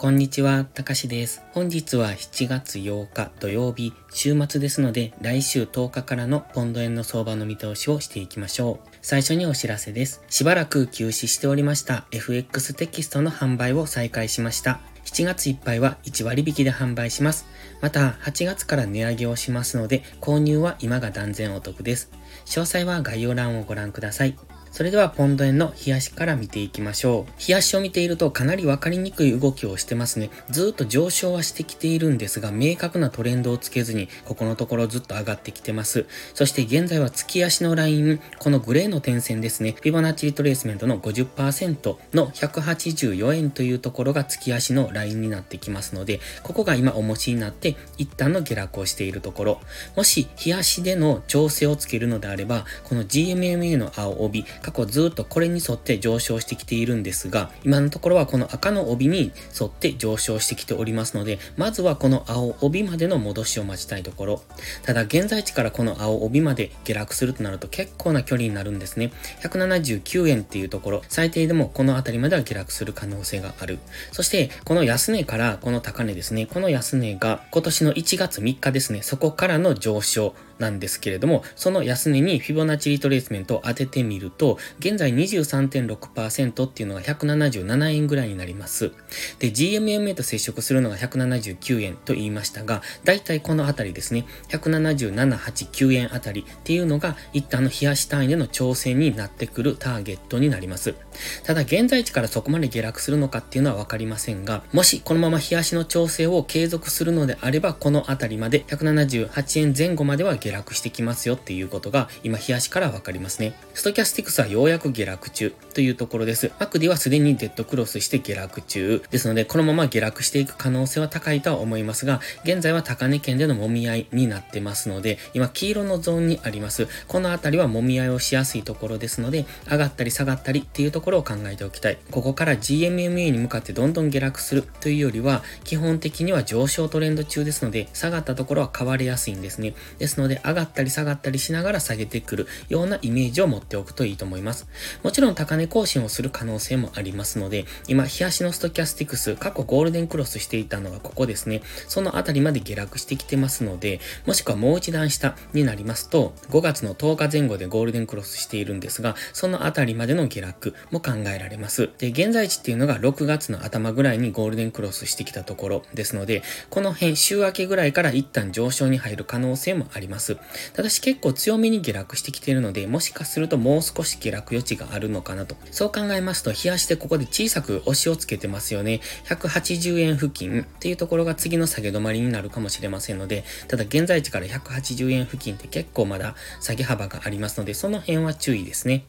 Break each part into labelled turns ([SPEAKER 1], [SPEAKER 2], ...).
[SPEAKER 1] こんにちは、たかしです。本日は7月8日土曜日、週末ですので、来週10日からのポンド円の相場の見通しをしていきましょう。最初にお知らせです。しばらく休止しておりました FX テキストの販売を再開しました。7月いっぱいは1割引きで販売します。また、8月から値上げをしますので、購入は今が断然お得です。詳細は概要欄をご覧ください。それではポンド円の冷やしから見ていきましょう。冷やしを見ているとかなりわかりにくい動きをしてますね。ずっと上昇はしてきているんですが、明確なトレンドをつけずに、ここのところずっと上がってきてます。そして現在は月足のライン、このグレーの点線ですね。フィボナッチリトレースメントの50%の184円というところが月足のラインになってきますので、ここが今重しになって一旦の下落をしているところ。もし、冷やしでの調整をつけるのであれば、この GMMA の青帯、過去ずっとこれに沿って上昇してきているんですが、今のところはこの赤の帯に沿って上昇してきておりますので、まずはこの青帯までの戻しを待ちたいところ。ただ、現在地からこの青帯まで下落するとなると結構な距離になるんですね。179円っていうところ、最低でもこの辺りまでは下落する可能性がある。そして、この安値からこの高値ですね。この安値が今年の1月3日ですね。そこからの上昇。なんですけれども、その安値にフィボナッチリトレースメントを当ててみると、現在23.6%っていうのが177円ぐらいになります。で、GMMA と接触するのが179円と言いましたが、だいたいこのあたりですね、177、8、9円あたりっていうのが一旦の冷やし単位での調整になってくるターゲットになります。ただ現在地からそこまで下落するのかっていうのはわかりませんが、もしこのまま冷やしの調整を継続するのであれば、このあたりまで178円前後までは下下落してきますよっていうことが今冷やしからわかりますね。ストキャスティクスはようやく下落中というところです。マクディはすでにデッドクロスして下落中ですので、このまま下落していく可能性は高いとは思いますが、現在は高値圏での揉み合いになってますので、今黄色のゾーンにあります。この辺りは揉み合いをしやすいところですので、上がったり下がったりっていうところを考えておきたい。ここから GMMA に向かってどんどん下落するというよりは、基本的には上昇トレンド中ですので、下がったところは変わりやすいんですね。ですので、で上がったり下がったりしながら下げてくるようなイメージを持っておくといいと思います。もちろん高値更新をする可能性もありますので、今、日足のストキャスティクス、過去ゴールデンクロスしていたのはここですね。そのあたりまで下落してきてますので、もしくはもう一段下になりますと、5月の10日前後でゴールデンクロスしているんですが、そのあたりまでの下落も考えられます。で、現在地っていうのが6月の頭ぐらいにゴールデンクロスしてきたところですので、この辺週明けぐらいから一旦上昇に入る可能性もあります。ますただし結構強めに下落してきているので、もしかするともう少し下落余地があるのかなと。そう考えますと、冷やしてここで小さく押しをつけてますよね。180円付近っていうところが次の下げ止まりになるかもしれませんので、ただ現在地から180円付近って結構まだ下げ幅がありますので、その辺は注意ですね。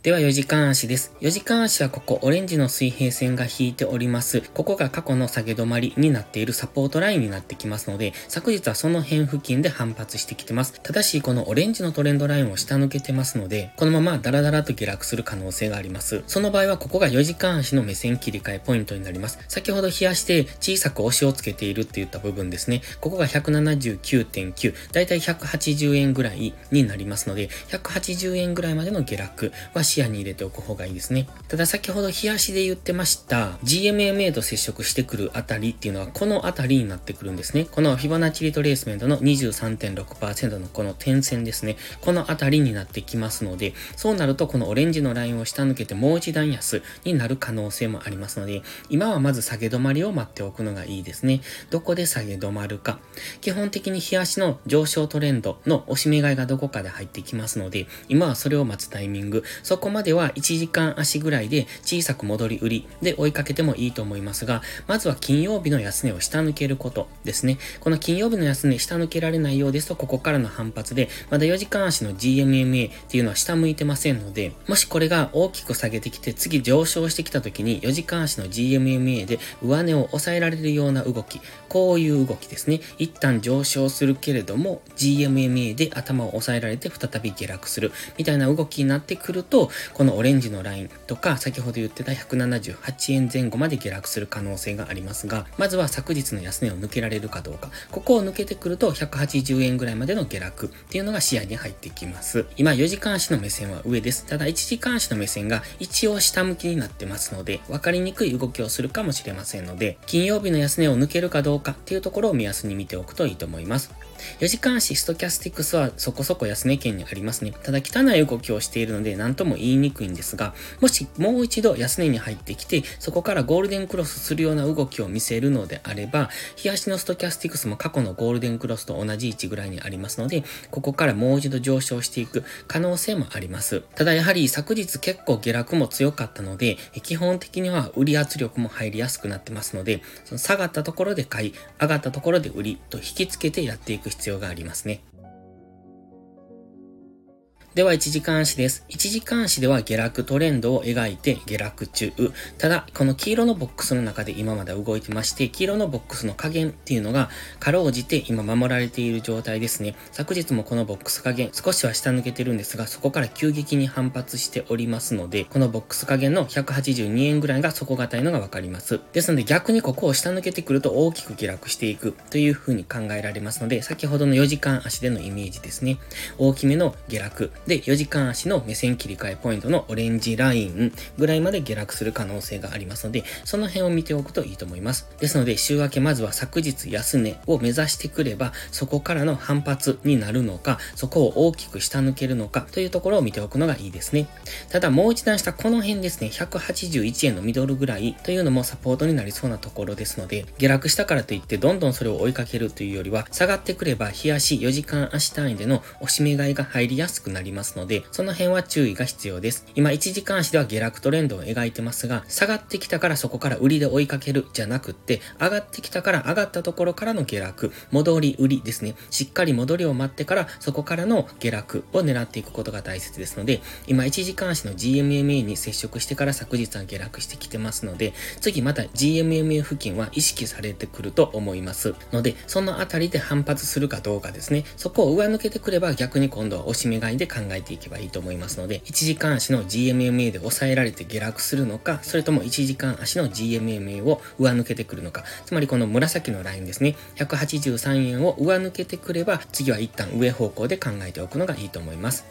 [SPEAKER 1] では4時間足です。4時間足はここオレンジの水平線が引いております。ここが過去の下げ止まりになっているサポートラインになってきますので、昨日はその辺付近で反発してきてます。ただし、このオレンジのトレンドラインを下抜けてますので、このままダラダラと下落する可能性があります。その場合はここが4時間足の目線切り替えポイントになります。先ほど冷やして小さく押しをつけているって言った部分ですね。ここが179.9、だいたい180円ぐらいになりますので、180円ぐらいまでの下落は視野に入れておく方がいいですね。ただ先ほど冷やしで言ってました GMMA と接触してくるあたりっていうのはこのあたりになってくるんですね。このフィボナッチリトレースメントの23.6%のこの点線ですね。このあたりになってきますので、そうなるとこのオレンジのラインを下抜けてもう一段安になる可能性もありますので、今はまず下げ止まりを待っておくのがいいですね。どこで下げ止まるか。基本的に冷やしの上昇トレンドの押し目買いがどこかで入ってきますので、今はそれを待つタイミング、そそこまでは1時間足ぐらいで小さく戻り売りで追いかけてもいいと思いますが、まずは金曜日の安値を下抜けることですね。この金曜日の安値下抜けられないようですと、ここからの反発で、まだ4時間足の GMMA っていうのは下向いてませんので、もしこれが大きく下げてきて、次上昇してきた時に4時間足の GMMA で上値を抑えられるような動き、こういう動きですね。一旦上昇するけれども、GMMA で頭を抑えられて再び下落するみたいな動きになってくると、このオレンジのラインとか、先ほど言ってた178円前後まで下落する可能性がありますが、まずは昨日の安値を抜けられるかどうか。ここを抜けてくると180円ぐらいまでの下落っていうのが視野に入ってきます。今4時間足の目線は上です。ただ1時間足の目線が一応下向きになってますので、分かりにくい動きをするかもしれませんので、金曜日の安値を抜けるかどうかっていうところを目安に見ておくといいと思います。4時間足ストキャスティクスはそこそこ安値圏にありますね。ただ汚い動きをしているので何とも言いにくいんですが、もしもう一度安値に入ってきて、そこからゴールデンクロスするような動きを見せるのであれば、日足のストキャスティクスも過去のゴールデンクロスと同じ位置ぐらいにありますので、ここからもう一度上昇していく可能性もあります。ただやはり昨日結構下落も強かったので、基本的には売り圧力も入りやすくなってますので、その下がったところで買い、上がったところで売りと引きつけてやっていく必要がありますね。では、1時間足です。1時間足では下落トレンドを描いて下落中。ただ、この黄色のボックスの中で今まだ動いてまして、黄色のボックスの加減っていうのが、かろうじて今守られている状態ですね。昨日もこのボックス加減、少しは下抜けてるんですが、そこから急激に反発しておりますので、このボックス加減の182円ぐらいが底堅いのがわかります。ですので逆にここを下抜けてくると大きく下落していくという風に考えられますので、先ほどの4時間足でのイメージですね。大きめの下落。で、4時間足の目線切り替えポイントのオレンジラインぐらいまで下落する可能性がありますので、その辺を見ておくといいと思います。ですので、週明けまずは昨日安値を目指してくれば、そこからの反発になるのか、そこを大きく下抜けるのかというところを見ておくのがいいですね。ただ、もう一段下、この辺ですね、181円のミドルぐらいというのもサポートになりそうなところですので、下落したからといってどんどんそれを追いかけるというよりは、下がってくれば、日足4時間足単位での押し目買いが入りやすくなりますので、その辺は注意が必要です。今、1時間足では下落トレンドを描いてますが、下がってきたからそこから売りで追いかけるじゃなくって、上がってきたから上がったところからの下落、戻り売りですね。しっかり戻りを待ってから、そこからの下落を狙っていくことが大切ですので、今、1時間足の GMMA に接触してから昨日は下落してきてますので、次また GMMA 付近は意識されてくると思います。ので、そのあたりで反発するかどうかですね。そこを上抜けてくれば逆に今度は押し目買いで考えていけばいいと思いますので、1時間足の GMMA で抑えられて下落するのか、それとも1時間足の GMMA を上抜けてくるのか、つまりこの紫のラインですね、183円を上抜けてくれば、次は一旦上方向で考えておくのがいいと思います。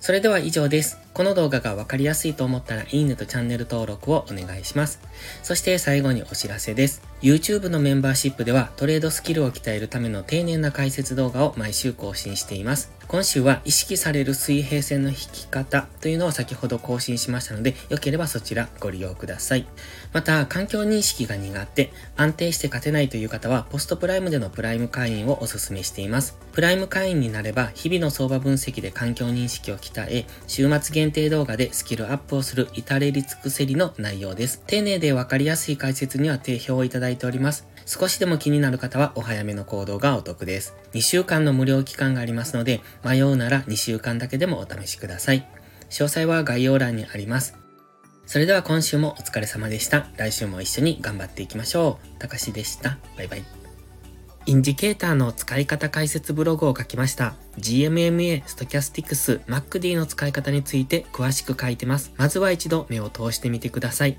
[SPEAKER 1] それでは以上です。この動画がわかりやすいと思ったらいいねとチャンネル登録をお願いします。そして最後にお知らせです。YouTube のメンバーシップではトレードスキルを鍛えるための丁寧な解説動画を毎週更新しています。今週は意識される水平線の引き方というのを先ほど更新しましたので、よければそちらご利用ください。また、環境認識が苦手、安定して勝てないという方は、ポストプライムでのプライム会員をお勧めしています。プライム会員になれば、日々の相場分析で環境認識を鍛え、週末限定動画でスキルアップをする至れり尽くせりの内容です。丁寧でわかりやすい解説には定評をいただいております。少しでも気になる方はお早めの行動がお得です。2週間の無料期間がありますので、迷うなら2週間だけでもお試しください。詳細は概要欄にあります。それでは今週もお疲れ様でした。来週も一緒に頑張っていきましょう。たかしでした。バイバイ。インジケーターの使い方解説ブログを書きました。GMMA、ストキャスティクス、 MACD の使い方について詳しく書いてます。まずは一度目を通してみてください。